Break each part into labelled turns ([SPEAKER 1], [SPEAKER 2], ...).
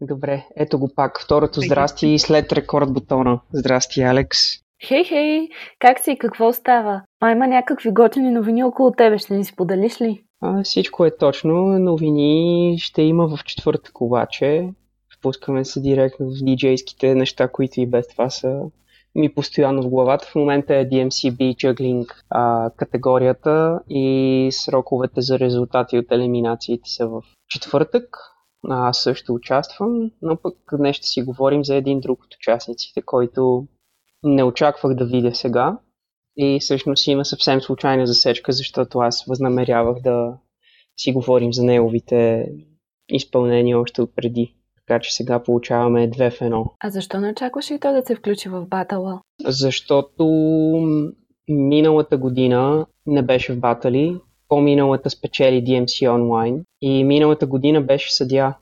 [SPEAKER 1] Добре, ето го пак. Второто здрасти и след рекорд бутона. Здрасти, Алекс.
[SPEAKER 2] Хей, хей, как си и какво става? А има някакви готини новини около тебе, ще ни споделиш ли?
[SPEAKER 1] А, всичко е точно. Новини ще има в четвъртък обаче. Впускаме се директно в диджейските неща, които и без това са ми постоянно в главата. В момента е DMCB Juggling а, категорията и сроковете за резултати от елиминациите са в четвъртък. Аз също участвам, но пък днес ще си говорим за един друг от участниците, който не очаквах да видя сега. И всъщност има съвсем случайна засечка, защото аз възнамерявах да си говорим за неговите изпълнения още от преди. Така че сега получаваме две в едно.
[SPEAKER 2] А защо не очакваш и той да се включи в батъла?
[SPEAKER 1] Защото миналата година не беше в батали, по-миналата спечели DMC онлайн и миналата година беше съдя.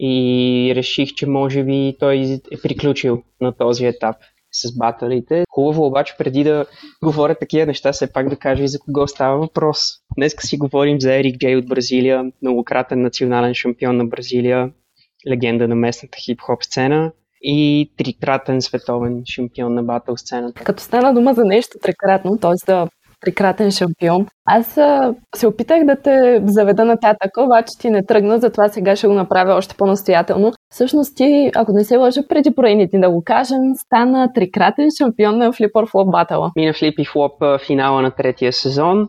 [SPEAKER 1] И реших, че може би той е приключил на този етап с баталите. Хубаво обаче преди да говоря такива неща, все пак да кажа и за кого става въпрос. Днес си говорим за Ерик Джей от Бразилия, многократен национален шампион на Бразилия, легенда на местната хип-хоп сцена и трикратен световен шампион на батъл сцената.
[SPEAKER 2] Като стана дума за нещо трикратно, т.е. да трикратен шампион. Аз се опитах да те заведа нататък, обаче ти не тръгна, затова сега ще го направя още по-настоятелно. Всъщност ти, ако не се лъжа преди проените да го кажем, стана трикратен шампион на Flipper Flop Battle.
[SPEAKER 1] Мина Flip Flop финала на третия сезон.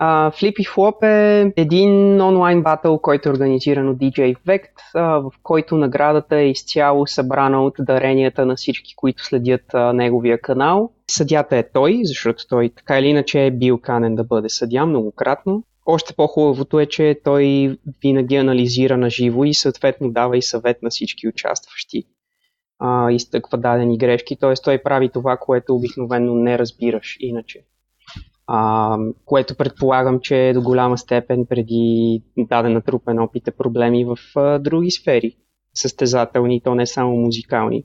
[SPEAKER 1] Uh, Flippy Flop е един онлайн батъл, който е организиран от DJ Vect, uh, в който наградата е изцяло събрана от даренията на всички, които следят uh, неговия канал. Съдята е той, защото той така или иначе е бил канен да бъде съдя многократно. Още по-хубавото е, че той винаги анализира на живо и съответно дава и съвет на всички участващи. Uh, изтъква дадени грешки, т.е. той прави това, което обикновено не разбираш иначе а, което предполагам, че до голяма степен преди даден натрупен опит е проблеми в а, други сфери, състезателни, то не само музикални.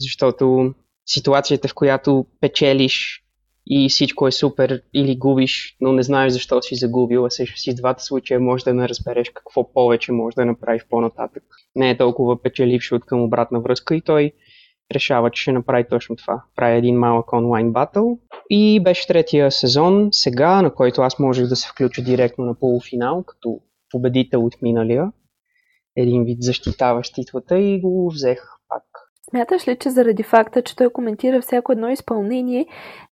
[SPEAKER 1] Защото ситуацията, в която печелиш и всичко е супер или губиш, но не знаеш защо си загубил, а също си двата случая може да не разбереш какво повече може да направиш по-нататък. Не е толкова печелившо от към обратна връзка и той решава, че ще направи точно това. Прави един малък онлайн батъл и беше третия сезон сега, на който аз можех да се включа директно на полуфинал, като победител от миналия. Един вид защитаващ титлата и го взех пак.
[SPEAKER 2] Смяташ ли, че заради факта, че той коментира всяко едно изпълнение,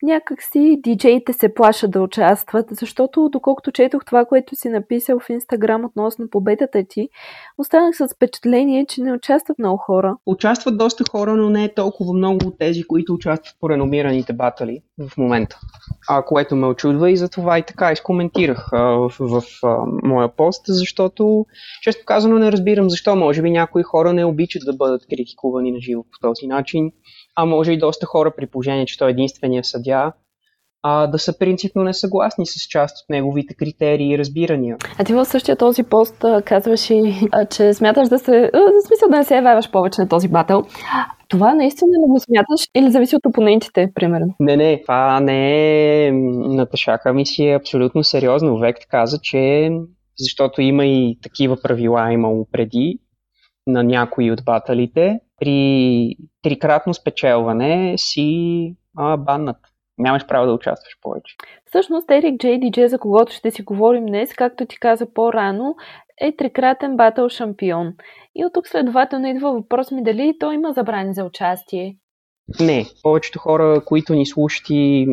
[SPEAKER 2] някакси диджеите се плашат да участват, защото доколкото четох това, което си написал в Инстаграм относно победата ти, останах с впечатление, че не участват много хора.
[SPEAKER 1] Участват доста хора, но не е толкова много от тези, които участват по реномираните батали в момента. А, което ме очудва и затова и така изкоментирах а, в, в, а, моя пост, защото често казано не разбирам защо. Може би някои хора не обичат да бъдат критикувани на живо по този начин, а може и доста хора при положение, че той е единствения съдя, а, да са принципно несъгласни с част от неговите критерии и разбирания.
[SPEAKER 2] А ти в същия този пост казваш и, че смяташ да се, за смисъл да не се явяваш повече на този батъл. Това наистина не го смяташ или зависи от опонентите, примерно?
[SPEAKER 1] Не, не, това не е Наташака ми си е абсолютно сериозно. Вект каза, че защото има и такива правила имало преди на някои от баталите, при трикратно спечелване си а, баннат. Нямаш право да участваш повече.
[SPEAKER 2] Всъщност Ерик Диджей, за когото ще си говорим днес, както ти каза по-рано, е трикратен батъл шампион. И от тук следователно идва въпрос ми дали той има забрани за участие.
[SPEAKER 1] Не, повечето хора, които ни слушат и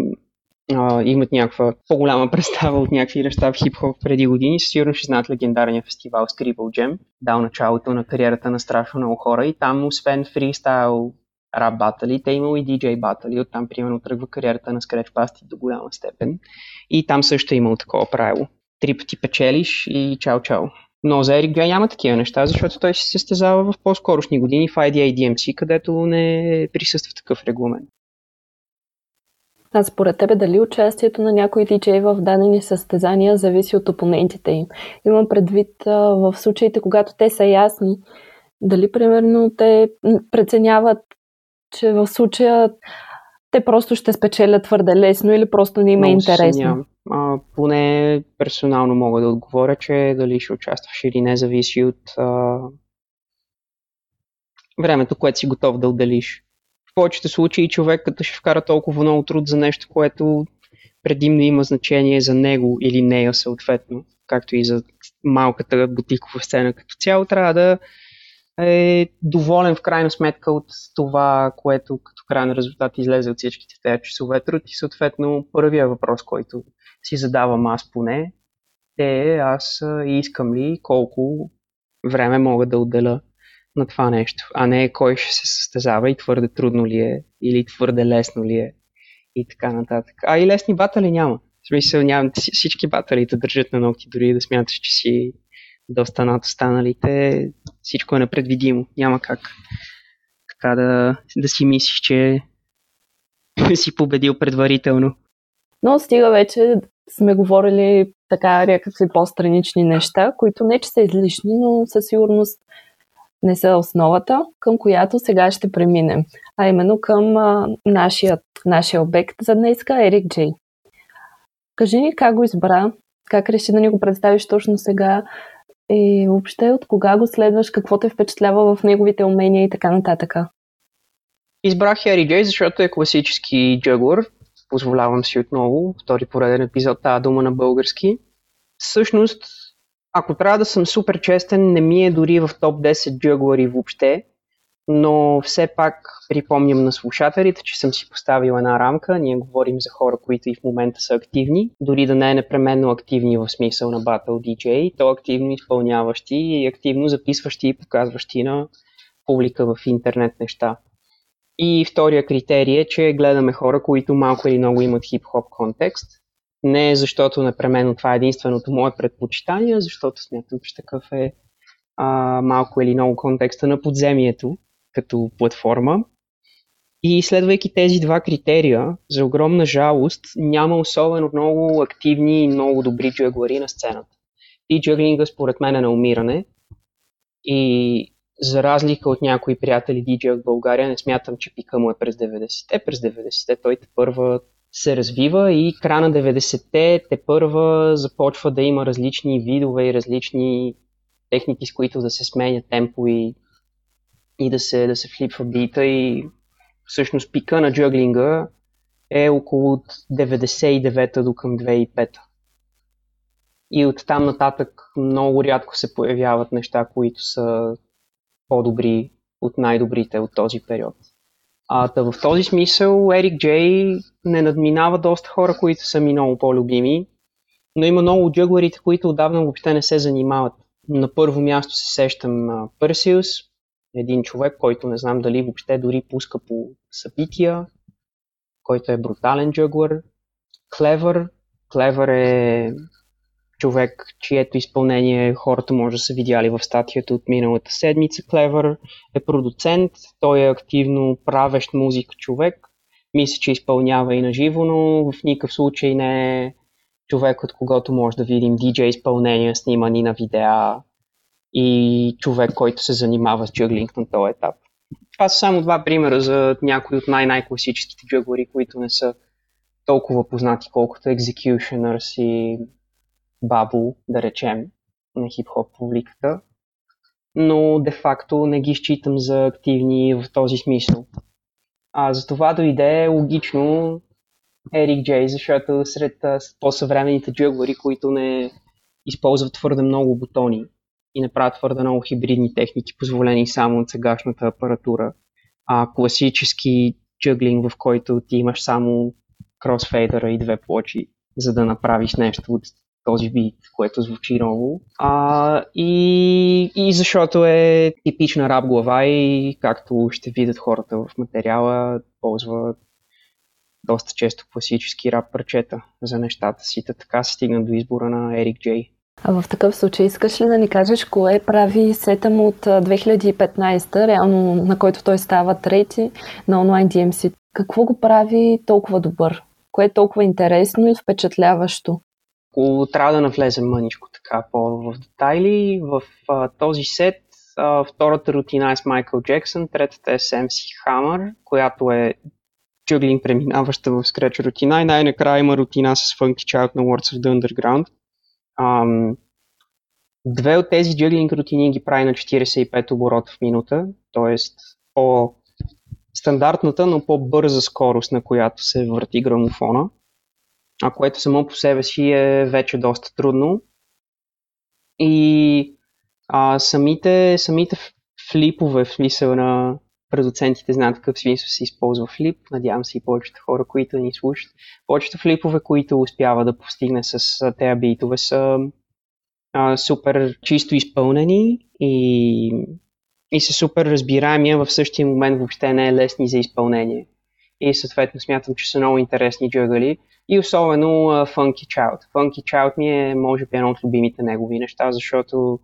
[SPEAKER 1] а, имат някаква по-голяма представа от някакви неща в хип-хоп преди години, сигурно ще знаят легендарния фестивал Scribble Jam, дал началото на кариерата на страшно много хора и там, освен фристайл рап батали, те имало и диджей батали, оттам примерно тръгва кариерата на Scratch Basti до голяма степен. И там също е имало такова правило. Три пъти печелиш и чао-чао. Но за Ерик Гай няма такива неща, защото той се състезава в по-скорошни години в IDA DMC, където не присъства такъв регламент.
[SPEAKER 2] А според тебе дали участието на някой диджей в дадени състезания зависи от опонентите им? Имам предвид в случаите, когато те са ясни, дали примерно те преценяват, че в случая те просто ще спечелят твърде лесно или просто не има е интересно?
[SPEAKER 1] А, поне персонално мога да отговоря, че дали ще участваш или не зависи от а, времето, което си готов да отделиш. В повечето случаи човек като ще вкара толкова много труд за нещо, което предимно има значение за него или нея съответно, както и за малката бутикова сцена като цяло, трябва да е доволен в крайна сметка от това, което като крайен резултат излезе от всичките тези часове труд. И съответно първия въпрос, който си задавам аз поне е аз искам ли колко време мога да отделя на това нещо, а не кой ще се състезава и твърде трудно ли е или твърде лесно ли е и така нататък. А и лесни батали няма. В смисъл няма всички батали да държат на ногти, дори да смяташ, че си доста над останалите. Всичко е непредвидимо. Няма как така да, да си мислиш, че си победил предварително.
[SPEAKER 2] Но стига вече сме говорили така някакви по-странични неща, които не че са излишни, но със сигурност не са основата, към която сега ще преминем, а именно към а, нашия, нашия обект за днеска Ерик Джей. Кажи ни как го избра, как реши да ни го представиш точно сега и въобще от кога го следваш, какво те впечатлява в неговите умения и така нататък.
[SPEAKER 1] Избрах Ерик Джей, защото е класически джагур. Позволявам си отново, втори пореден епизод, тази дума на български. Всъщност, ако трябва да съм супер честен, не ми е дори в топ 10 джъглари въобще, но все пак припомням на слушателите, че съм си поставил една рамка. Ние говорим за хора, които и в момента са активни, дори да не е непременно активни в смисъл на Battle DJ, то активно изпълняващи и активно записващи и показващи на публика в интернет неща. И втория критерий е, че гледаме хора, които малко или много имат хип-хоп контекст не защото непременно това е единственото мое предпочитание, защото смятам, че такъв е а, малко или много контекста на подземието като платформа. И следвайки тези два критерия, за огромна жалост, няма особено много активни и много добри джаглари на сцената. И джаглинга според мен е на умиране. И за разлика от някои приятели диджея в България, не смятам, че пика му е през 90-те. През 90-те той те първа се развива и края на 90-те те първа започва да има различни видове и различни техники, с които да се сменя темпо и, и да, се, да се флипва бита и всъщност пика на джъглинга е около 99-та до към 2005-та. И от там нататък много рядко се появяват неща, които са по-добри от най-добрите от този период. А, да в този смисъл Ерик Джей не надминава доста хора, които са ми много по-любими, но има много от джъгларите, които отдавна въобще не се занимават. На първо място се сещам Персиус, един човек, който не знам дали въобще дори пуска по събития, който е брутален джъглър. Клевър. Клевър е човек, чието изпълнение хората може да са видяли в статията от миналата седмица. Клевър е продуцент, той е активно правещ музика човек. Мисля, че изпълнява и на живо, но в никакъв случай не е човек, от когото може да видим DJ изпълнения, снимани на видеа и човек, който се занимава с джъглинг на този етап. Това са само два примера за някои от най-най-класическите джъглери, които не са толкова познати, колкото Executioners и бабо, да речем, на хип-хоп публиката, но де-факто не ги считам за активни в този смисъл. А за това дойде логично Ерик Джей, защото сред по-съвременните джъглери, които не използват твърде много бутони и не правят твърде много хибридни техники, позволени само от сегашната апаратура, а класически джъглинг, в който ти имаш само кросфейдера и две плочи, за да направиш нещо от този бит, което звучи ново. А, и, и защото е типична рап глава и както ще видят хората в материала, ползва доста често класически рап парчета за нещата си. Така се стигна до избора на Ерик Джей.
[SPEAKER 2] А в такъв случай искаш ли да ни кажеш кое прави сета му от 2015, реално на който той става трети на онлайн DMC? Какво го прави толкова добър? Кое е толкова интересно и впечатляващо?
[SPEAKER 1] Ако трябва да навлезем мъничко така по-в детайли, в а, този сет а, втората рутина е с Майкъл Джексън, третата е с MC Hammer, която е джъглинг преминаваща в Scratch рутина и най-накрая има рутина с Funky Child на Words of the Underground. Ам, Две от тези джъглинг рутини ги прави на 45 оборота в минута, т.е. по стандартната, но по-бърза скорост, на която се върти грамофона, а което само по себе си е вече доста трудно. И а, самите, самите флипове в смисъл на продуцентите знаят какъв смисъл се използва флип. Надявам се и повечето хора, които ни слушат. Повечето флипове, които успява да постигне с тези битове са а, супер чисто изпълнени и, и са супер разбираеми, а в същия момент въобще не е лесни за изпълнение. И съответно смятам, че са много интересни джъгали. И особено uh, Funky Child. Funky Child ми е, може би, едно от любимите негови неща, защото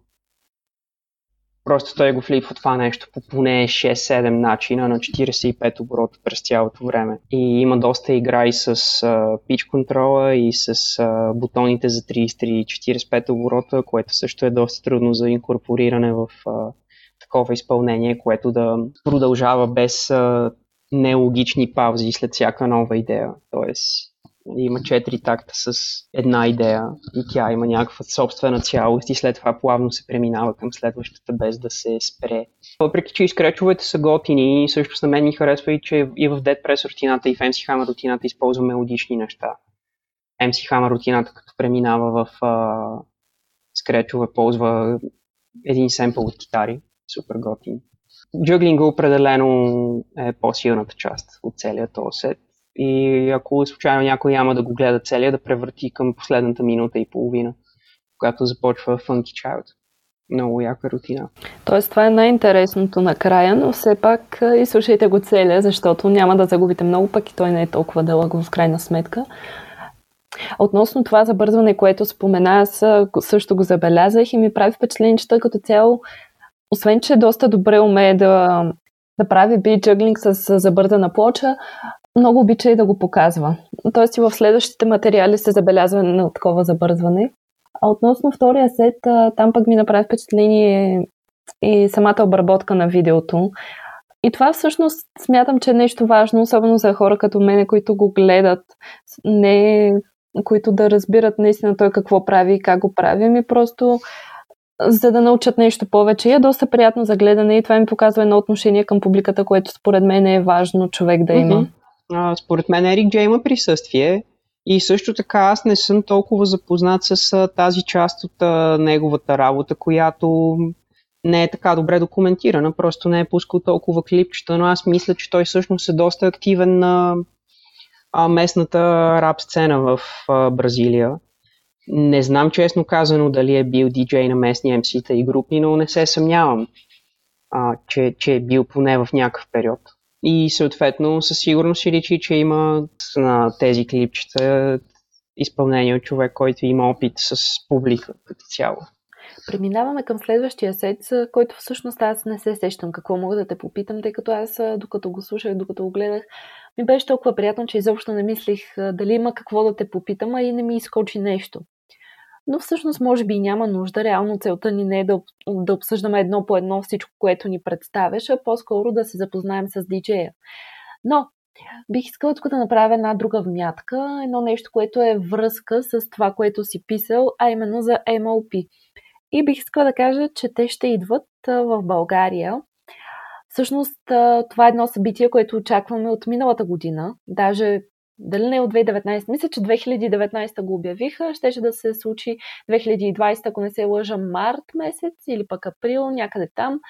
[SPEAKER 1] Просто той го флипва това нещо по поне 6-7 начина на 45 оборота през цялото време. И има доста игра и с uh, pitch контрола и с uh, бутоните за 33-45 оборота, което също е доста трудно за инкорпориране в uh, такова изпълнение, което да продължава без uh, нелогични паузи след всяка нова идея. Тоест, има четири такта с една идея и тя има някаква собствена цялост и след това плавно се преминава към следващата без да се спре. Въпреки, че изкречовете са готини и също на мен ми харесва и, че и в Dead Press рутината и в MC Hammer рутината използва мелодични неща. MC Hammer рутината като преминава в а, скречове ползва един семпъл от китари. Супер готин. Джъглинга определено е по-силната част от целият този сет и ако случайно някой няма да го гледа целия, да превърти към последната минута и половина, когато започва Funky Child. Много яка рутина.
[SPEAKER 2] Тоест това е най-интересното накрая, но все пак и слушайте го целия, защото няма да загубите много, пък и той не е толкова дълъг в крайна сметка. Относно това забързване, което спомена, аз също го забелязах и ми прави впечатление, че той като цяло, освен че доста добре умее да, да прави бит с забързана плоча, много обича и да го показва. Тоест и в следващите материали се забелязва на такова забързване. А относно втория сет, там пък ми направи впечатление и самата обработка на видеото. И това всъщност смятам, че е нещо важно, особено за хора като мене, които го гледат, не които да разбират наистина той какво прави и как го прави, ми просто за да научат нещо повече. И е доста приятно за гледане и това ми показва едно отношение към публиката, което според мен е важно човек да има. Mm-hmm.
[SPEAKER 1] А, според мен Ерик Джей има присъствие и също така аз не съм толкова запознат с а, тази част от а, неговата работа, която не е така добре документирана, просто не е пускал толкова клипчета, но аз мисля, че той всъщност е доста активен на а, местната рап сцена в а, Бразилия. Не знам честно казано дали е бил диджей на местни MC-та и групи, но не се съмнявам, а, че, че е бил поне в някакъв период. И съответно със сигурност си личи, че има на тези клипчета изпълнение от човек, който има опит с публика като цяло.
[SPEAKER 2] Преминаваме към следващия сет, който всъщност аз не се сещам какво мога да те попитам, тъй като аз, докато го слушах, докато го гледах, ми беше толкова приятно, че изобщо не мислих дали има какво да те попитам, а и не ми изкочи нещо но всъщност може би няма нужда. Реално целта ни не е да, да обсъждаме едно по едно всичко, което ни представяш, а по-скоро да се запознаем с диджея. Но бих искала тук да направя една друга вмятка, едно нещо, което е връзка с това, което си писал, а именно за MLP. И бих искала да кажа, че те ще идват в България. Всъщност, това е едно събитие, което очакваме от миналата година. Даже дали не е от 2019, мисля, че 2019 го обявиха, щеше да се случи 2020, ако не се лъжа, март месец или пък април, някъде там.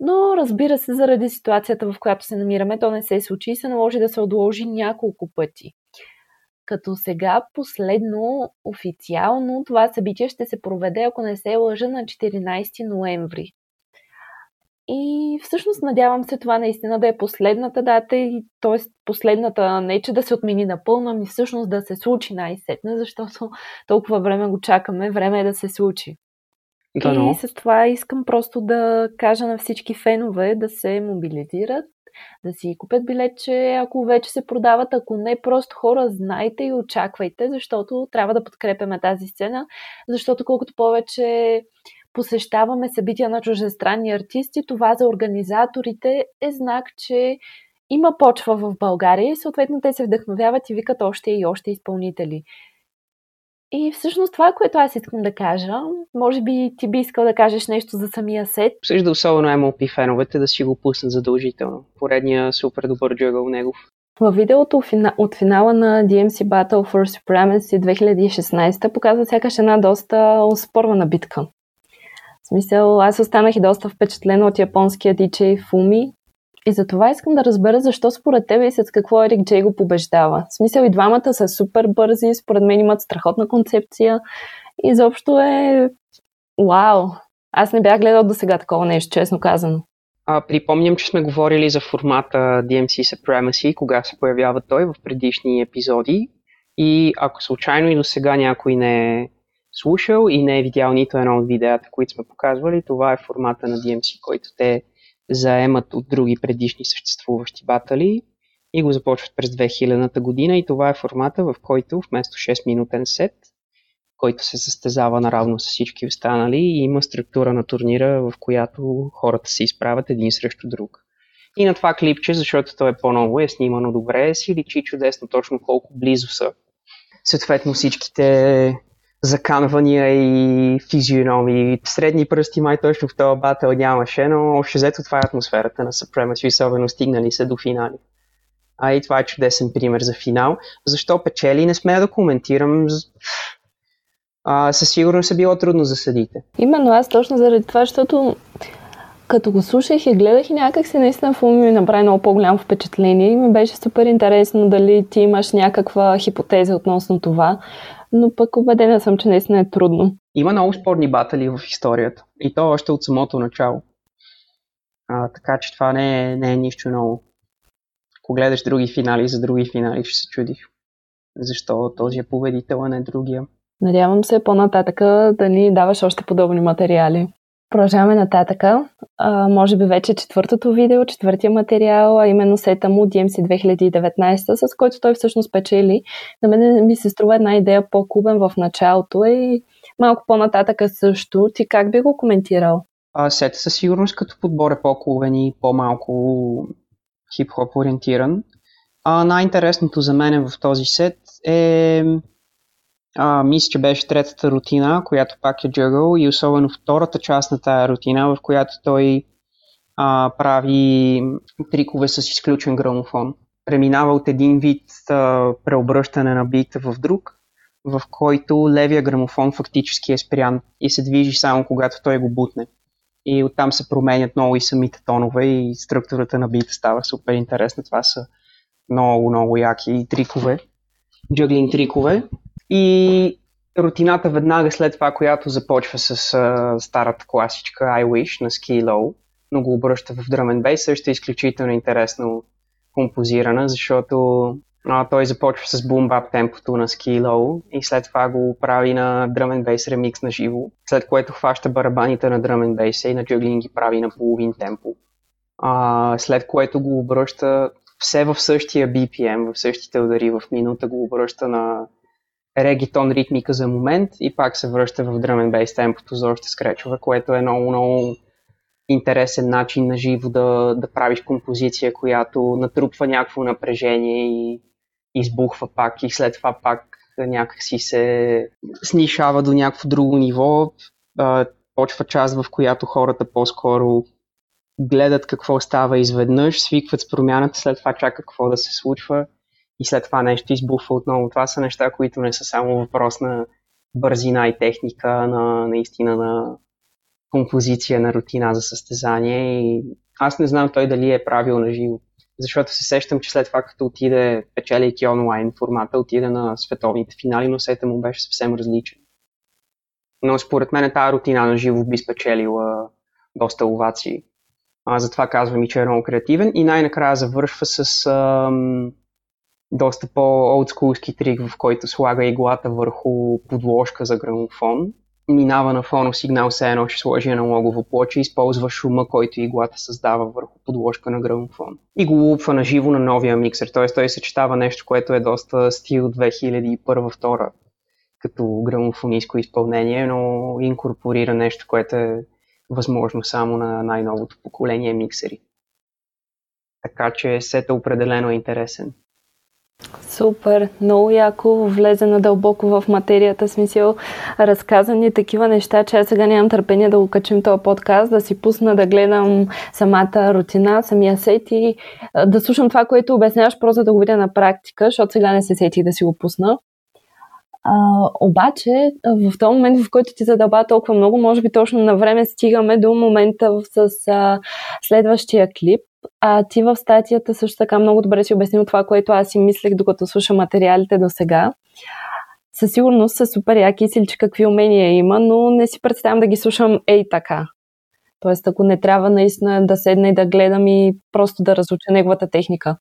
[SPEAKER 2] Но разбира се, заради ситуацията, в която се намираме, то не се случи и се наложи да се отложи няколко пъти. Като сега последно официално това събитие ще се проведе, ако не се лъжа, на 14 ноември. И всъщност надявам се това наистина да е последната дата, и т.е. последната не че да се отмени напълно, ами всъщност да се случи най-сетне, защото толкова време го чакаме, време е да се случи. Да. И с това искам просто да кажа на всички фенове да се мобилизират, да си купят билетче, ако вече се продават, ако не, просто хора, знайте и очаквайте, защото трябва да подкрепяме тази сцена, защото колкото повече посещаваме събития на чуждестранни артисти, това за организаторите е знак, че има почва в България и съответно те се вдъхновяват и викат още и още изпълнители. И всъщност това, което аз искам да кажа, може би ти би искал да кажеш нещо за самия сет.
[SPEAKER 1] Съжда особено MLP феновете да си го пуснат задължително. Поредния супер добър джъгъл негов.
[SPEAKER 2] Във видеото от финала на DMC Battle for Supremacy 2016 показва сякаш една доста спорвана битка. Смисъл, аз останах и доста впечатлена от японския DJ Фуми, и за това искам да разбера защо според тебе и с какво Ерик Джей го побеждава. В смисъл и двамата са супер бързи, според мен имат страхотна концепция. И изобщо е... Вау! Аз не бях гледал до сега такова нещо, честно казано.
[SPEAKER 1] А, припомням, че сме говорили за формата DMC Supremacy, кога се появява той в предишни епизоди. И ако случайно и до сега някой не е слушал и не е видял нито едно от видеята, които сме показвали, това е формата на DMC, който те заемат от други предишни съществуващи батали и го започват през 2000-та година. И това е формата, в който вместо 6-минутен сет, който се състезава наравно с всички останали и има структура на турнира, в която хората се изправят един срещу друг. И на това клипче, защото то е по-ново, е снимано добре, си личи чудесно точно колко близо са. Съответно всичките заканвания и физиономии. Средни пръсти май точно в този батъл нямаше, но още взето това е атмосферата на Supremacy, особено стигнали се до финали. А и това е чудесен пример за финал. Защо печели, не сме да коментирам. А, със сигурност е било трудно за съдите.
[SPEAKER 2] Именно аз точно заради това, защото като го слушах и гледах и някак си наистина филм ми направи много по-голямо впечатление и ми беше супер интересно дали ти имаш някаква хипотеза относно това но пък убедена съм, че наистина е трудно.
[SPEAKER 1] Има много спорни батали в историята и то още от самото начало. А, така че това не е, не е нищо ново. Ако гледаш други финали за други финали, ще се чудиш. Защо този е победител, а не другия.
[SPEAKER 2] Надявам се по-нататъка да ни даваш още подобни материали. Продължаваме нататъка. А, може би вече четвъртото видео, четвъртия материал, а именно сета му DMC 2019, с който той всъщност печели. На мен ми се струва една идея по-кубен в началото и малко по-нататъка също. Ти как би го коментирал?
[SPEAKER 1] А, сета със сигурност като подбор е по-клубен и по-малко хип-хоп ориентиран. А, най-интересното за мен в този сет е а, мисля, че беше третата рутина, която пак е джъгъл и особено втората част на тая рутина, в която той а, прави трикове с изключен грамофон. Преминава от един вид а, преобръщане на бита в друг, в който левия грамофон фактически е спрян и се движи само когато той го бутне. И оттам се променят много и самите тонове и структурата на бита става супер интересна. Това са много, много яки трикове, джъглинг трикове. И рутината веднага след това, която започва с а, старата класичка I Wish на Ski Low, но го обръща в Drum and Bass, също е изключително интересно композирана, защото а, той започва с bap темпото на Ski Low и след това го прави на Drum and Bass ремикс на живо, след което хваща барабаните на Drum and Bass и на джуглинг ги прави на половин темпо. А, след което го обръща все в същия BPM, в същите удари в минута го обръща на регитон ритмика за момент и пак се връща в дръмен бейс темпото за още скречове, което е много, много интересен начин на живо да, да правиш композиция, която натрупва някакво напрежение и избухва пак и след това пак някакси се снишава до някакво друго ниво. Почва част, в която хората по-скоро гледат какво става изведнъж, свикват с промяната, след това чакат какво да се случва и след това нещо избухва отново. Това са неща, които не са само въпрос на бързина и техника, на наистина на композиция, на рутина за състезание. И аз не знам той дали е правил на живо. Защото се сещам, че след това, като отиде, печелейки онлайн формата, отиде на световните финали, но сета му беше съвсем различен. Но според мен тази рутина на живо би спечелила доста овации. А, затова казвам и, че е много креативен. И най-накрая завършва с ам, доста по-олдскулски трик, в който слага иглата върху подложка за грамофон. Минава на фонов сигнал, все едно ще сложи аналогово плоче използва шума, който иглата създава върху подложка на грамофон. И го лупва на живо на новия миксер, т.е. той съчетава нещо, което е доста стил 2001-2002 като грамофонистко изпълнение, но инкорпорира нещо, което е възможно само на най-новото поколение миксери. Така че сета определено е интересен.
[SPEAKER 2] Супер, много яко влезе надълбоко в материята, смисъл разказани такива неща, че аз сега нямам търпение да го качим този подкаст, да си пусна да гледам самата рутина, самия сет и да слушам това, което обясняваш, просто да го видя на практика, защото сега не се сетих да си го пусна. А, обаче, в този момент, в който ти задълба толкова много, може би точно на време стигаме до момента с а, следващия клип, а ти в статията също така много добре си обяснил това, което аз си мислех, докато слушам материалите до сега. Със сигурност са супер яки силичи какви умения има, но не си представям да ги слушам ей така. Тоест, ако не трябва наистина да седна и да гледам и просто да разуча неговата техника.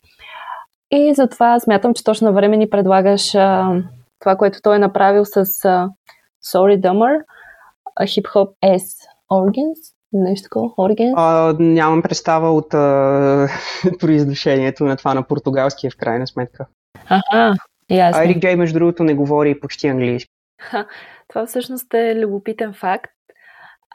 [SPEAKER 2] И затова смятам, че точно на време ни предлагаш а, това, което той е направил с а, Sorry Dummer, Hip Hop S Organs. Нещо такова? Орген?
[SPEAKER 1] А, нямам представа от а, произношението на това на португалския в крайна сметка.
[SPEAKER 2] Ага, ясно.
[SPEAKER 1] Айрик Джей, между другото, не говори почти английски.
[SPEAKER 2] Ха, това всъщност е любопитен факт.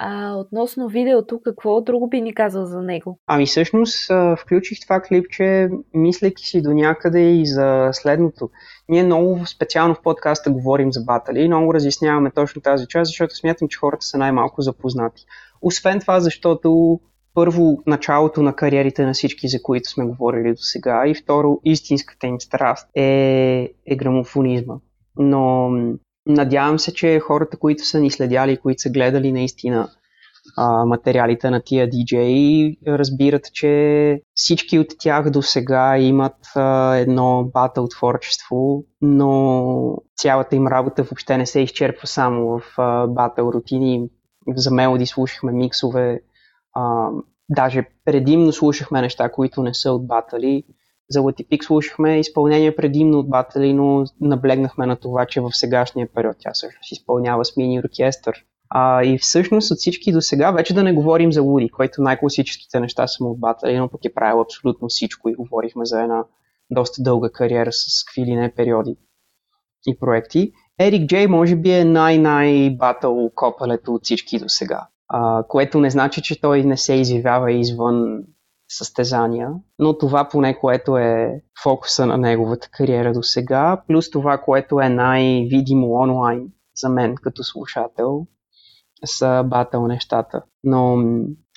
[SPEAKER 2] А относно видеото, какво друго би ни казал за него?
[SPEAKER 1] Ами всъщност включих това клипче, мислейки си до някъде и за следното. Ние много специално в подкаста говорим за батали и много разясняваме точно тази част, защото смятам, че хората са най-малко запознати. Освен това, защото първо началото на кариерите на всички, за които сме говорили до сега, и второ истинската им страст е, е грамофонизма. Но надявам се, че хората, които са ни следяли, които са гледали наистина а, материалите на тия диджеи, разбират, че всички от тях до сега имат а, едно батъл творчество, но цялата им работа въобще не се изчерпва само в батъл рутини за мелоди слушахме миксове, а, даже предимно слушахме неща, които не са от батали. За Латипик слушахме изпълнение предимно от батали, но наблегнахме на това, че в сегашния период тя също си изпълнява с мини оркестър. А, и всъщност от всички до сега, вече да не говорим за Луди, който най-класическите неща са му от батали, но пък е правил абсолютно всичко и говорихме за една доста дълга кариера с какви ли не периоди и проекти. Ерик Джей може би е най-най-батъл копалето от всички до сега. което не значи, че той не се изявява извън състезания, но това поне, което е фокуса на неговата кариера до сега, плюс това, което е най-видимо онлайн за мен като слушател, са батъл нещата. Но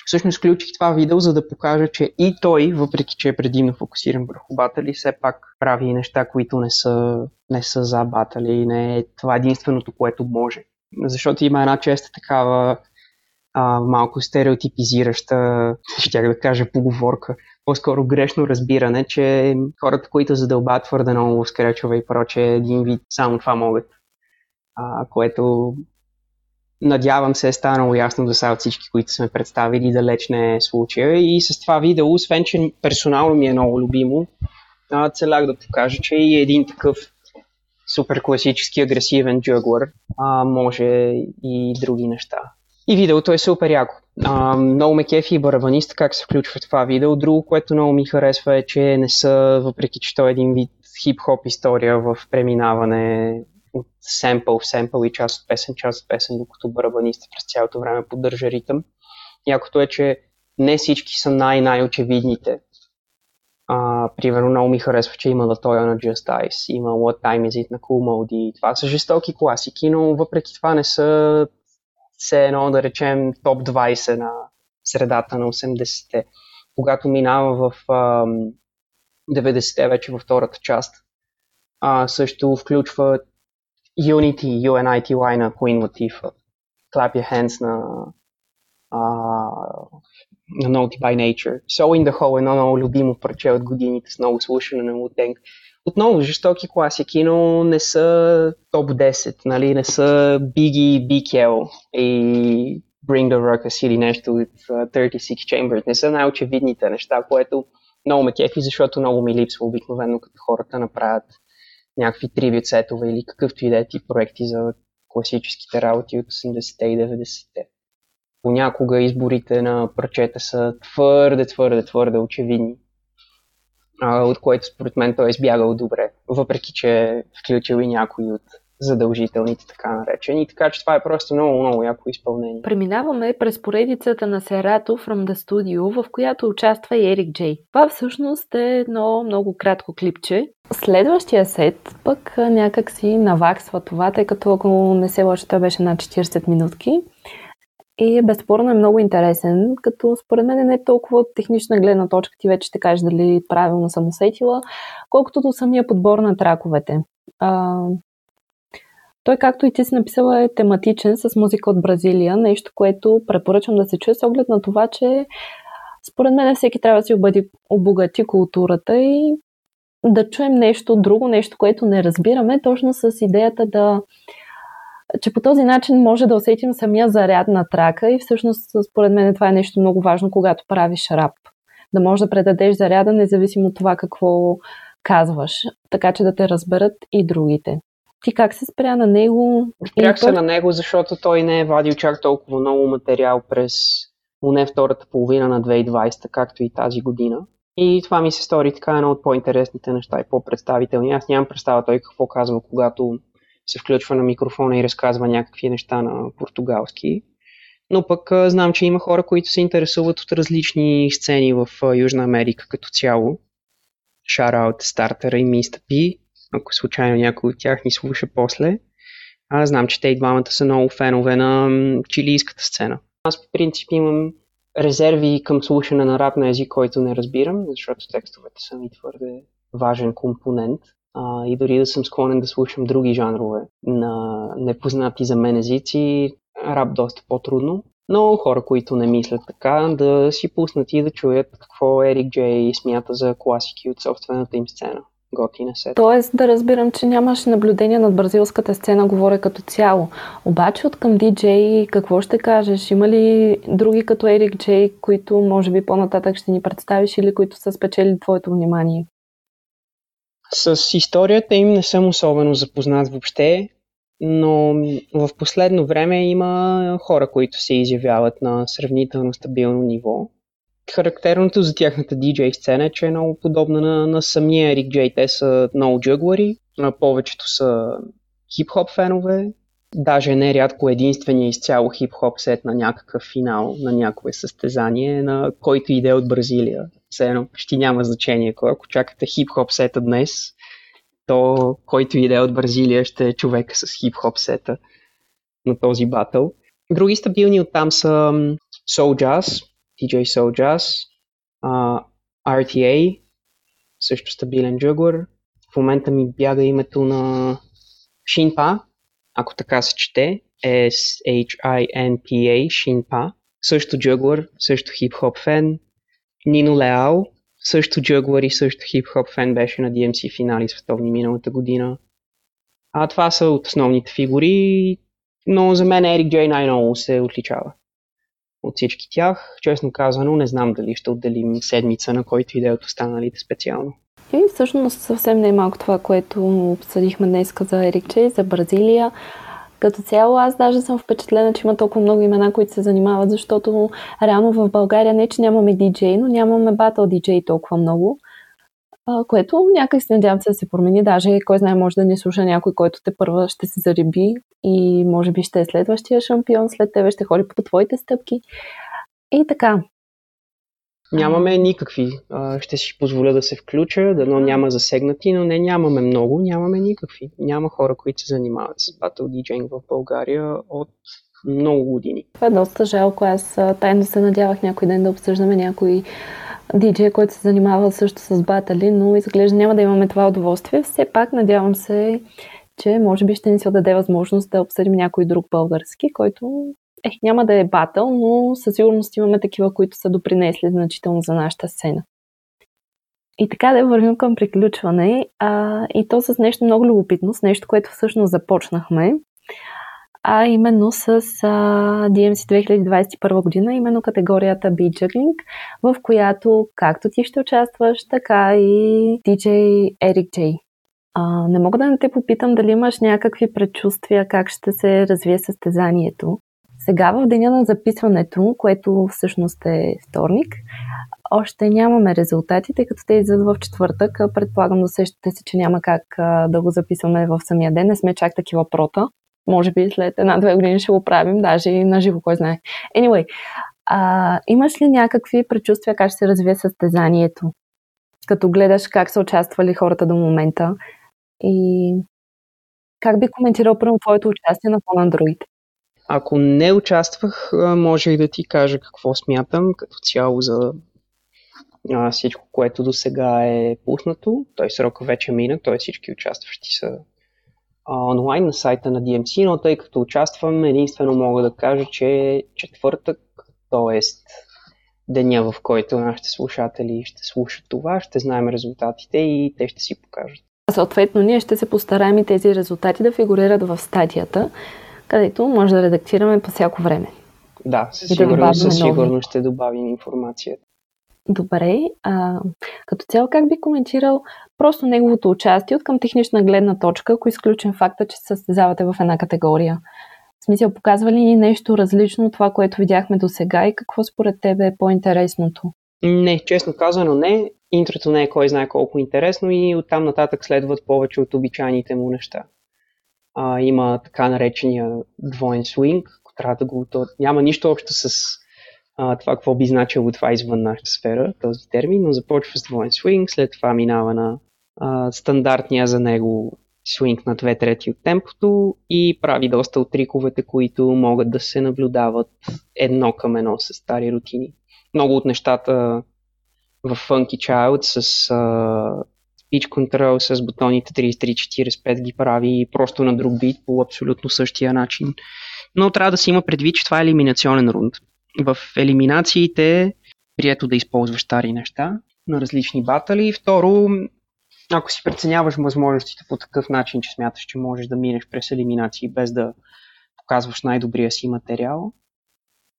[SPEAKER 1] всъщност включих това видео, за да покажа, че и той, въпреки че е предимно фокусиран върху батали, все пак прави неща, които не са, не са за батали и не е това единственото, което може. Защото има една честа такава а, малко стереотипизираща, ще да кажа поговорка, по-скоро грешно разбиране, че хората, които задълбават твърде много скречове и проче, един вид само това могат. А, което Надявам се е станало ясно до сега от всички, които сме представили, далеч не е случая. И с това видео, освен че персонално ми е много любимо, целях да покажа, че и един такъв супер класически агресивен джуглър а, може и други неща. И видеото е супер яко. А, много ме кефи и барабанист как се включва това видео. Друго, което много ми харесва е, че не са, въпреки че той е един вид хип-хоп история в преминаване от семпъл в семпъл и част от песен, част от песен, докато барабаниста през цялото време поддържа ритъм. Якото е, че не всички са най-най-очевидните. А, примерно много ми харесва, че има Latoya на Just Ice, има What Time Is It на Cool Mode това са жестоки класики, но въпреки това не са все едно да речем топ 20 на средата на 80-те. Когато минава в а, 90-те вече във втората част, а, също включва Unity, UNITY на Queen Latifah, Clap Your Hands на, на Naughty by Nature. So in the Hole, едно много любимо парче от годините с много слушане на Wu-Tang. Отново жестоки класики, но не са топ 10, нали? не са Biggie, BKL и Bring the Ruckus или нещо от uh, 36 Chambers. Не са най-очевидните неща, което много ме кефи, защото много ми липсва обикновено, като хората направят някакви трибют сетове или какъвто и да е тип проекти за класическите работи от 80-те и 90-те. Понякога изборите на парчета са твърде, твърде, твърде очевидни, от което според мен той е избягал добре, въпреки че е включил и някои от задължителните, така наречени. Така че това е просто много, много яко изпълнение.
[SPEAKER 2] Преминаваме през поредицата на Серато From the Studio, в която участва и Ерик Джей. Това всъщност е едно много кратко клипче. Следващия сет пък някак си наваксва това, тъй като ако не се лъжа, той беше на 40 минутки. И безспорно е много интересен, като според мен не е толкова технична гледна точка, ти вече ще кажеш дали правилно съм усетила, колкото до самия подбор на траковете. А, той, както и ти си написала, е тематичен с музика от Бразилия, нещо, което препоръчвам да се чуе с оглед на това, че според мен всеки трябва да си обади, обогати културата и да чуем нещо друго, нещо, което не разбираме, точно с идеята да че по този начин може да усетим самия заряд на трака и всъщност според мен това е нещо много важно, когато правиш рап. Да можеш да предадеш заряда, независимо от това какво казваш, така че да те разберат и другите. Ти как се спря на него?
[SPEAKER 1] Спрях се на него, защото той не е вадил чак толкова много материал през поне втората половина на 2020, както и тази година. И това ми се стори така едно от по-интересните неща и по-представителни. Аз нямам представа той какво казва, когато се включва на микрофона и разказва някакви неща на португалски. Но пък знам, че има хора, които се интересуват от различни сцени в Южна Америка като цяло. Шараут стартера и Миста Пи ако случайно някой от тях ни слуша после. Аз знам, че те и двамата са много фенове на чилийската сцена. Аз по принцип имам резерви към слушане на рап на език, който не разбирам, защото текстовете са ми твърде важен компонент. А, и дори да съм склонен да слушам други жанрове на непознати за мен езици, рап доста по-трудно. Но хора, които не мислят така, да си пуснат и да чуят какво Ерик Джей смята за класики от собствената им сцена готина сет.
[SPEAKER 2] Тоест да разбирам, че нямаш наблюдение над бразилската сцена, говоря като цяло. Обаче от към диджей какво ще кажеш? Има ли други като Ерик Джей, които може би по-нататък ще ни представиш или които са спечели твоето внимание?
[SPEAKER 1] С историята им не съм особено запознат въобще, но в последно време има хора, които се изявяват на сравнително стабилно ниво характерното за тяхната DJ сцена е, че е много подобна на, на самия Рик Джей. Те са много джъглари, на повечето са хип-хоп фенове, даже не рядко единствения изцяло хип-хоп сет на някакъв финал на някое състезание, на който иде от Бразилия. Все едно почти няма значение. Ако чакате хип-хоп сета днес, то който иде от Бразилия ще е човека с хип-хоп сета на този батъл. Други стабилни оттам са Soul Jazz, DJ Soul Jazz, uh, RTA, също стабилен джъглър. В момента ми бяга името на Shinpa, ако така се чете, S-H-I-N-P-A, Shinpa, също джъглър, също хип-хоп фен. Нино Леал, също джъглър и също хип-хоп фен беше на DMC финали световни миналата година. А това са от основните фигури, но за мен Ерик Джей най-много се отличава от всички тях. Честно казано, не знам дали ще отделим седмица на който иде от останалите специално.
[SPEAKER 2] И всъщност съвсем не е малко това, което обсъдихме днес за Ерик Чей, за Бразилия. Като цяло аз даже съм впечатлена, че има толкова много имена, които се занимават, защото реално в България не, че нямаме диджей, но нямаме батъл диджей толкова много което някак се надявам се да се промени. Даже кой знае, може да не слуша някой, който те първа ще се зариби и може би ще е следващия шампион, след тебе ще ходи по твоите стъпки. И така.
[SPEAKER 1] Нямаме никакви. Ще си позволя да се включа, дано няма засегнати, но не нямаме много, нямаме никакви. Няма хора, които се занимават с батл диджейнг в България от много години.
[SPEAKER 2] Това е доста жалко. Аз тайно се надявах някой ден да обсъждаме някои диджей, който се занимава също с батали, но изглежда няма да имаме това удоволствие. Все пак надявам се, че може би ще ни се отдаде възможност да обсъдим някой друг български, който е, няма да е батъл, но със сигурност имаме такива, които са допринесли значително за нашата сцена. И така да вървим към приключване. А, и то с нещо много любопитно, с нещо, което всъщност започнахме а именно с а, DMC 2021 година, именно категорията Beat Juggling, в която както ти ще участваш, така и DJ Eric J. А, не мога да не те попитам дали имаш някакви предчувствия как ще се развие състезанието. Сега в деня на записването, което всъщност е вторник, още нямаме резултати, тъй като те излизат в четвъртък. Предполагам да сещате се, че няма как да го записваме в самия ден. Не сме чак такива прота. Може би след една-две години ще го правим, даже и на живо, кой знае. Anyway, а, имаш ли някакви предчувствия как ще се развие състезанието? Като гледаш как са участвали хората до момента и как би коментирал първо твоето участие на фон Android?
[SPEAKER 1] Ако не участвах, може и да ти кажа какво смятам като цяло за всичко, което до сега е пуснато. Той срока вече мина, т.е. всички участващи са онлайн на сайта на DMC, но тъй като участвам, единствено мога да кажа, че четвъртък, т.е. деня, в който нашите слушатели ще слушат това, ще знаем резултатите и те ще си покажат.
[SPEAKER 2] Съответно, ние ще се постараем и тези резултати да фигурират в статията, където може да редактираме по всяко време.
[SPEAKER 1] Да, със сигурност, със сигурност ще добавим информацията.
[SPEAKER 2] Добре. А, като цяло, как би коментирал просто неговото участие от към технична гледна точка, ако изключим факта, че се състезавате в една категория? В смисъл, показва ли ни нещо различно от това, което видяхме до сега и какво според теб е по-интересното?
[SPEAKER 1] Не, честно казано не. Интрото не е кой знае колко интересно и оттам нататък следват повече от обичайните му неща. А, има така наречения двоен свинг, трябва да го... То няма нищо общо с а, това какво би значило това извън нашата сфера, този термин, но започва с двоен свинг, след това минава на а, стандартния за него свинг на две трети от темпото и прави доста от триковете, които могат да се наблюдават едно към едно с стари рутини. Много от нещата в Funky Child с uh, Speech Control, с бутоните 33-45 ги прави просто на друг бит по абсолютно същия начин. Но трябва да се има предвид, че това е елиминационен рунд в елиминациите прието да използваш стари неща на различни батали. Второ, ако си преценяваш възможностите по такъв начин, че смяташ, че можеш да минеш през елиминации без да показваш най-добрия си материал,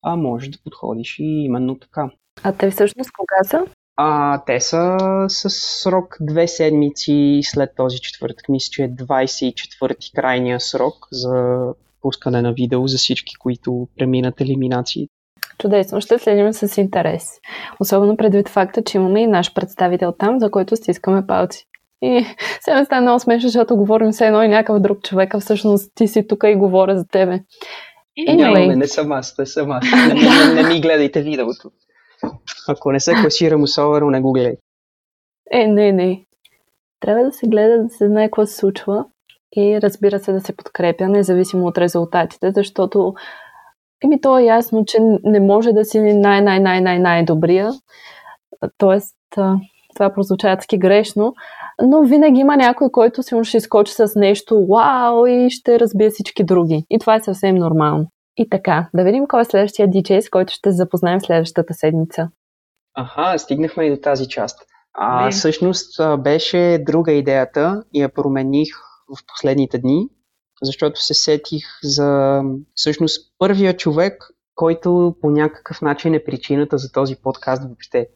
[SPEAKER 1] а можеш да подходиш и именно така.
[SPEAKER 2] А те всъщност кога са?
[SPEAKER 1] А, те са с срок две седмици след този четвъртък. Мисля, че е 24-ти крайния срок за пускане на видео за всички, които преминат елиминации.
[SPEAKER 2] Чудесно, ще следим с интерес. Особено предвид факта, че имаме и наш представител там, за който стискаме палци. И сега става много смешно, защото говорим все едно и някакъв друг човек, а всъщност ти си тук и говоря за тебе.
[SPEAKER 1] Anyway. Нямаме, не съм аз, не съм аз. Не, не, не, не ми гледайте видеото. Ако не се класирам особено, не го гледайте.
[SPEAKER 2] Е, не, не. Трябва да се гледа, да се знае какво се случва и разбира се да се подкрепя, независимо от резултатите, защото Еми, то е ясно, че не може да си най-най-най-най-най-добрия. Тоест, това прозвучава таки грешно, но винаги има някой, който сигурно ще изкочи с нещо вау и ще разбие всички други. И това е съвсем нормално. И така, да видим кой е следващия DJ, с който ще се запознаем следващата седмица.
[SPEAKER 1] Аха, стигнахме и до тази част. А, Не. всъщност беше друга идеята и я промених в последните дни защото се сетих за всъщност първия човек, който по някакъв начин е причината за този подкаст въобще.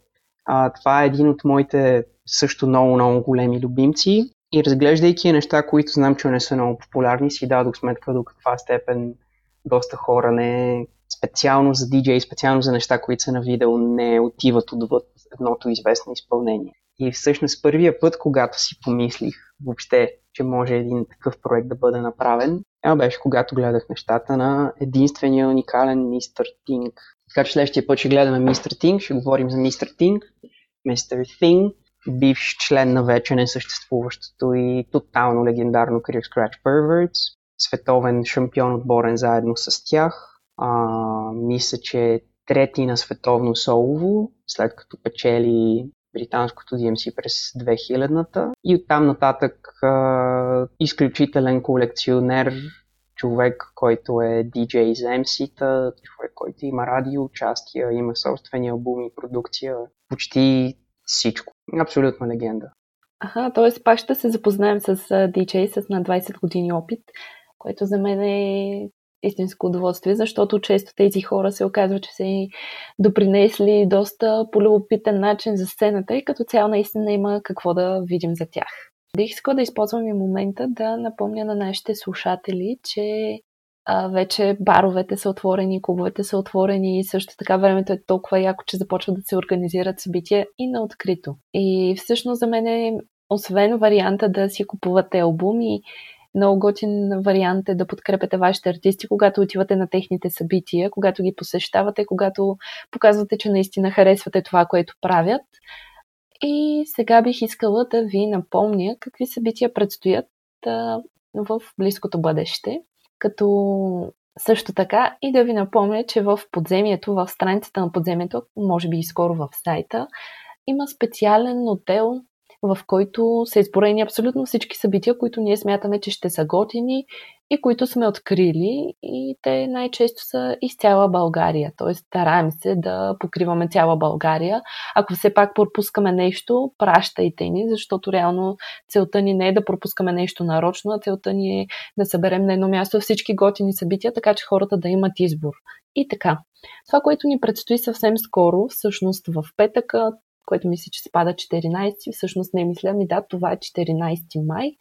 [SPEAKER 1] А, това е един от моите също много, много големи любимци и разглеждайки неща, които знам, че не са много популярни, си дадох сметка до каква степен доста хора не специално за DJ, специално за неща, които са на видео, не отиват отвъд едното известно изпълнение. И всъщност първия път, когато си помислих въобще че може един такъв проект да бъде направен. Това беше когато гледах нещата на единствения уникален Мистер Тинг. Така че следващия път ще гледаме Мистер Тинг, ще говорим за Мистер Тинг, Мистер Thing, бивш член на вече несъществуващото и тотално легендарно Career Scratch Perverts, световен шампион отборен заедно с тях. А, мисля, че трети на световно солово, след като печели британското DMC през 2000-та и оттам нататък а, изключителен колекционер, човек, който е DJ за MC-та, човек, който има радио участия, има собствени албуми, продукция, почти всичко. Абсолютно легенда.
[SPEAKER 2] Аха, т.е. пак ще се запознаем с DJ с на 20 години опит, което за мен е истинско удоволствие, защото често тези хора се оказва, че са и допринесли доста по любопитен начин за сцената и като цяло наистина има какво да видим за тях. Бих искала да използвам и момента да напомня на нашите слушатели, че а, вече баровете са отворени, клубовете са отворени и също така времето е толкова яко, че започват да се организират събития и на открито. И всъщност за мен е, освен варианта да си купувате албуми, много готин вариант е да подкрепяте вашите артисти, когато отивате на техните събития, когато ги посещавате, когато показвате, че наистина харесвате това, което правят. И сега бих искала да ви напомня какви събития предстоят в близкото бъдеще, като също така и да ви напомня, че в подземието, в страницата на подземието, може би и скоро в сайта, има специален отдел в който са изборени абсолютно всички събития, които ние смятаме, че ще са готини и които сме открили и те най-често са из цяла България. Т.е. стараем се да покриваме цяла България. Ако все пак пропускаме нещо, пращайте ни, защото реално целта ни не е да пропускаме нещо нарочно, а целта ни е да съберем на едно място всички готини събития, така че хората да имат избор. И така. Това, което ни предстои съвсем скоро, всъщност в петъка, което мисля, че спада 14, всъщност не мисля, ми да, това е 14 май,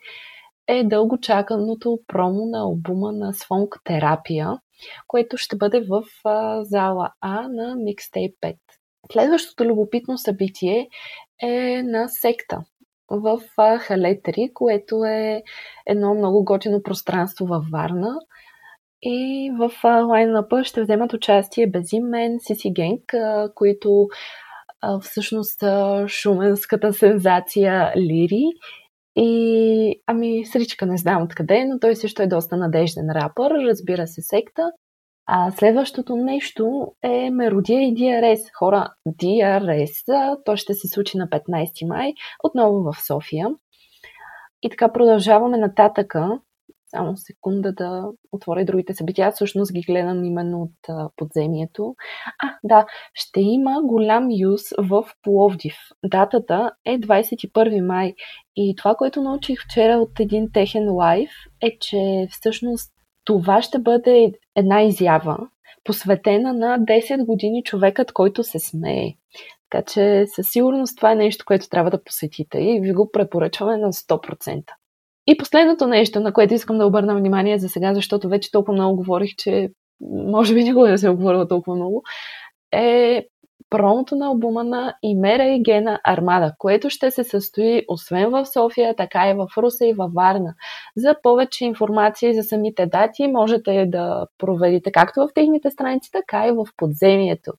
[SPEAKER 2] е дълго чаканото промо на албума на Свонг Терапия, което ще бъде в а, зала А на Mixtape 5. Следващото любопитно събитие е на секта в Халетри, което е едно много готино пространство във Варна. И в лайнапа ще вземат участие Безимен, Сиси Генг, които всъщност шуменската сензация Лири. И, ами, Сричка не знам откъде, но той също е доста надежден рапър, разбира се, секта. А следващото нещо е Меродия и DRS. Хора, DRS, то ще се случи на 15 май, отново в София. И така продължаваме нататъка само секунда да отворя другите събития. Аз всъщност ги гледам именно от а, подземието. А, да, ще има голям юз в Пловдив. Датата е 21 май. И това, което научих вчера от един техен лайф, е, че всъщност това ще бъде една изява, посветена на 10 години човекът, който се смее. Така че със сигурност това е нещо, което трябва да посетите и ви го препоръчваме на 100%. И последното нещо, на което искам да обърна внимание за сега, защото вече толкова много говорих, че може би никога не се оговорила толкова много, е промото на албума на Имера и Гена Армада, което ще се състои освен в София, така и в Руса и във Варна. За повече информация за самите дати можете да проверите както в техните страници, така и в подземието.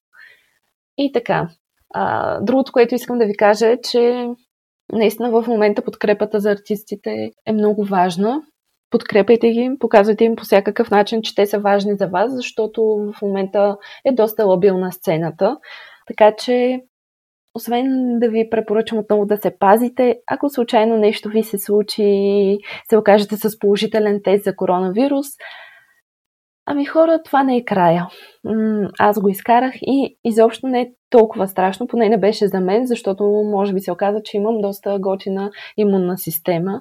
[SPEAKER 2] И така. А, другото, което искам да ви кажа е, че наистина в момента подкрепата за артистите е много важна. Подкрепайте ги, показвайте им по всякакъв начин, че те са важни за вас, защото в момента е доста лабилна сцената. Така че, освен да ви препоръчам отново да се пазите, ако случайно нещо ви се случи, се окажете с положителен тест за коронавирус, Ами хора, това не е края. Аз го изкарах и изобщо не е толкова страшно, поне не беше за мен, защото може би се оказа, че имам доста готина имунна система.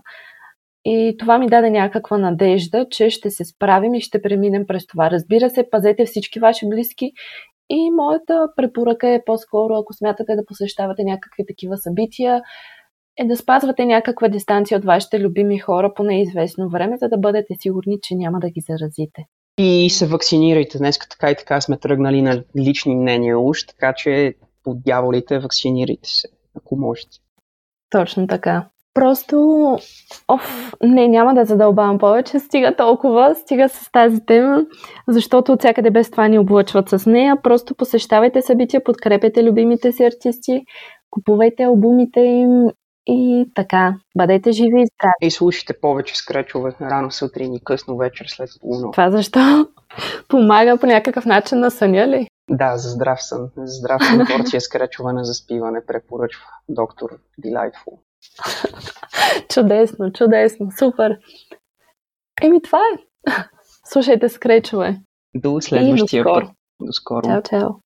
[SPEAKER 2] И това ми даде някаква надежда, че ще се справим и ще преминем през това. Разбира се, пазете всички ваши близки и моята препоръка е по-скоро, ако смятате да посещавате някакви такива събития, е да спазвате някаква дистанция от вашите любими хора по неизвестно време, за да бъдете сигурни, че няма да ги заразите
[SPEAKER 1] и се вакцинирайте. Днес така и така сме тръгнали на лични мнения уж, така че по дяволите вакцинирайте се, ако можете.
[SPEAKER 2] Точно така. Просто, оф, не, няма да задълбавам повече, стига толкова, стига с тази тема, защото от всякъде без това ни облъчват с нея. Просто посещавайте събития, подкрепете любимите си артисти, купувайте албумите им и така, бъдете живи и здрави.
[SPEAKER 1] И слушайте повече скречове рано сутрин и късно вечер след полунощ.
[SPEAKER 2] Това защо? Помага по някакъв начин на съня ли?
[SPEAKER 1] Да, за здрав сън. За здрав сън порция скречове на заспиване препоръчва доктор Delightful.
[SPEAKER 2] чудесно, чудесно, супер. Еми това е. Слушайте скречове.
[SPEAKER 1] До следващия път. До скоро.
[SPEAKER 2] Чао, чао.